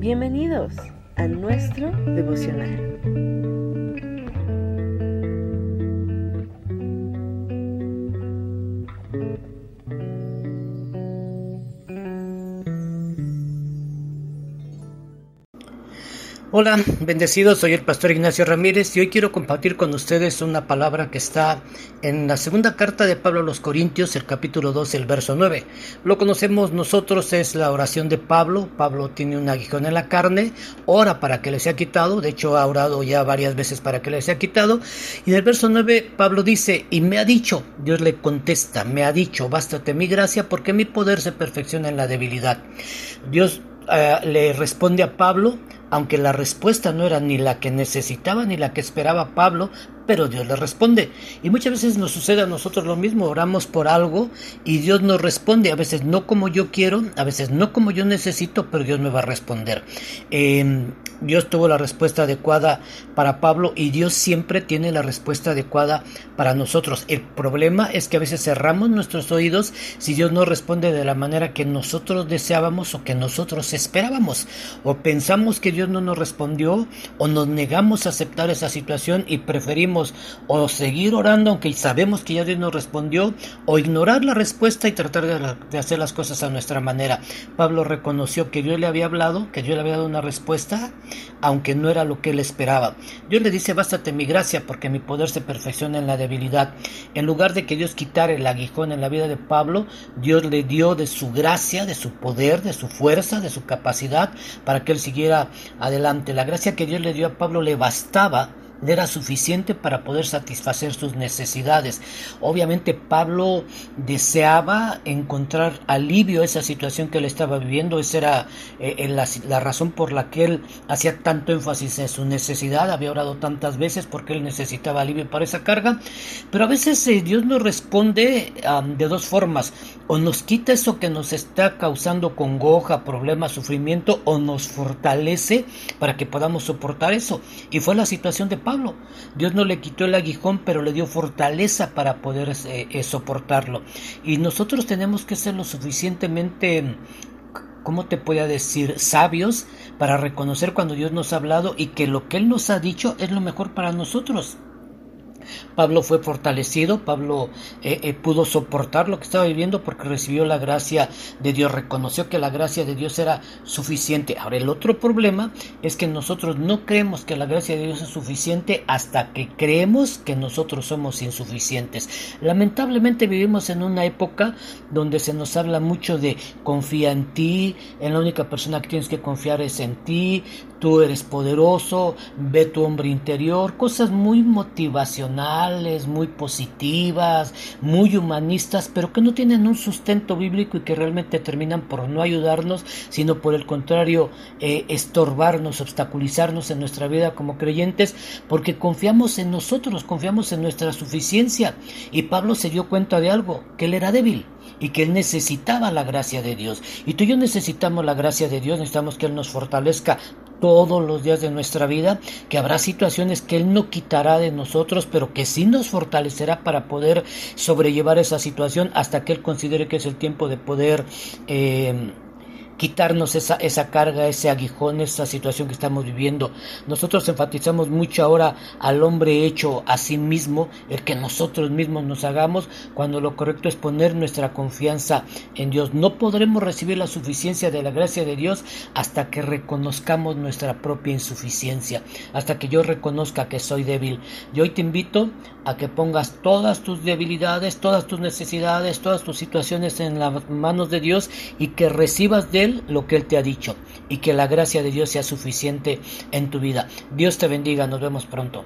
Bienvenidos a nuestro devocional. Hola, bendecidos, soy el pastor Ignacio Ramírez y hoy quiero compartir con ustedes una palabra que está en la segunda carta de Pablo a los Corintios, el capítulo 2, el verso 9. Lo conocemos nosotros, es la oración de Pablo. Pablo tiene un aguijón en la carne, ora para que le sea quitado, de hecho ha orado ya varias veces para que le sea quitado. Y en el verso 9 Pablo dice, y me ha dicho, Dios le contesta, me ha dicho, bástate mi gracia porque mi poder se perfecciona en la debilidad. Dios eh, le responde a Pablo, aunque la respuesta no era ni la que necesitaba ni la que esperaba Pablo, pero Dios le responde. Y muchas veces nos sucede a nosotros lo mismo, oramos por algo y Dios nos responde, a veces no como yo quiero, a veces no como yo necesito, pero Dios me va a responder. Em, Dios tuvo la respuesta adecuada para Pablo y Dios siempre tiene la respuesta adecuada para nosotros. El problema es que a veces cerramos nuestros oídos si Dios no responde de la manera que nosotros deseábamos o que nosotros esperábamos. O pensamos que Dios no nos respondió o nos negamos a aceptar esa situación y preferimos o seguir orando aunque sabemos que ya Dios nos respondió o ignorar la respuesta y tratar de, hacer las cosas a nuestra manera. Pablo reconoció que Dios le había hablado, que Dios le había dado una respuesta, aunque no era lo que él esperaba. Dios le dice, bástate mi gracia porque mi poder se perfecciona en la debilidad. En lugar de que Dios quitara el aguijón en la vida de Pablo, Dios le dio de su gracia, de su poder, de su fuerza, de su capacidad para que él siguiera adelante. La gracia que Dios le dio a Pablo le bastaba era suficiente para poder satisfacer sus necesidades. Obviamente Pablo deseaba encontrar alivio a esa situación que él estaba viviendo, esa era eh, la, razón por la que él hacía tanto énfasis en su necesidad, había orado tantas veces porque él necesitaba alivio para esa carga, pero a veces eh, Dios nos responde de dos formas, o nos quita eso que nos está causando congoja, problemas, sufrimiento, o nos fortalece para que podamos soportar eso. Y fue la situación de Pablo. Dios no le quitó el aguijón, pero le dio fortaleza para poder eh, eh, soportarlo. Y nosotros tenemos que ser lo suficientemente ¿cómo te puedo decir? sabios para reconocer cuando Dios nos ha hablado y que lo que Él nos ha dicho es lo mejor para nosotros. Pablo fue fortalecido, Pablo eh, eh, pudo soportar lo que estaba viviendo porque recibió la gracia de Dios, reconoció que la gracia de Dios era suficiente. Ahora el otro problema es que nosotros no creemos que la gracia de Dios es suficiente hasta que creemos que nosotros somos insuficientes. Lamentablemente vivimos en una época donde se nos habla mucho de confía en ti, en la única persona que tienes que confiar es en ti, tú eres poderoso, ve tu hombre interior, cosas muy motivacionales, muy positivas, muy humanistas, pero que no tienen un sustento bíblico y que realmente terminan por no ayudarnos, sino por el contrario, eh, estorbarnos, obstaculizarnos en nuestra vida como creyentes, porque confiamos en nosotros, confiamos en nuestra suficiencia. Y Pablo se dio cuenta de algo, que él era débil y que él necesitaba la gracia de Dios. Y tú y yo necesitamos la gracia de Dios, necesitamos que Él nos fortalezca todos los días de nuestra vida, que habrá situaciones que Él no quitará de nosotros, pero que sí nos fortalecerá para poder sobrellevar esa situación hasta que Él considere que es el tiempo de poder eh, quitarnos esa, esa carga, ese aguijón, esa situación que estamos viviendo. Nosotros enfatizamos mucho ahora al hombre hecho a sí mismo, el que nosotros mismos nos hagamos, cuando lo correcto es poner nuestra confianza en Dios. No podremos recibir la suficiencia de la gracia de Dios hasta que reconozcamos nuestra propia insuficiencia, hasta que yo reconozca que soy débil. Y hoy te invito a que pongas todas tus debilidades, todas tus necesidades, todas tus situaciones en las manos de Dios y que recibas de Lo que Él te ha dicho y que la gracia de Dios sea suficiente en tu vida. Dios te bendiga, nos vemos pronto.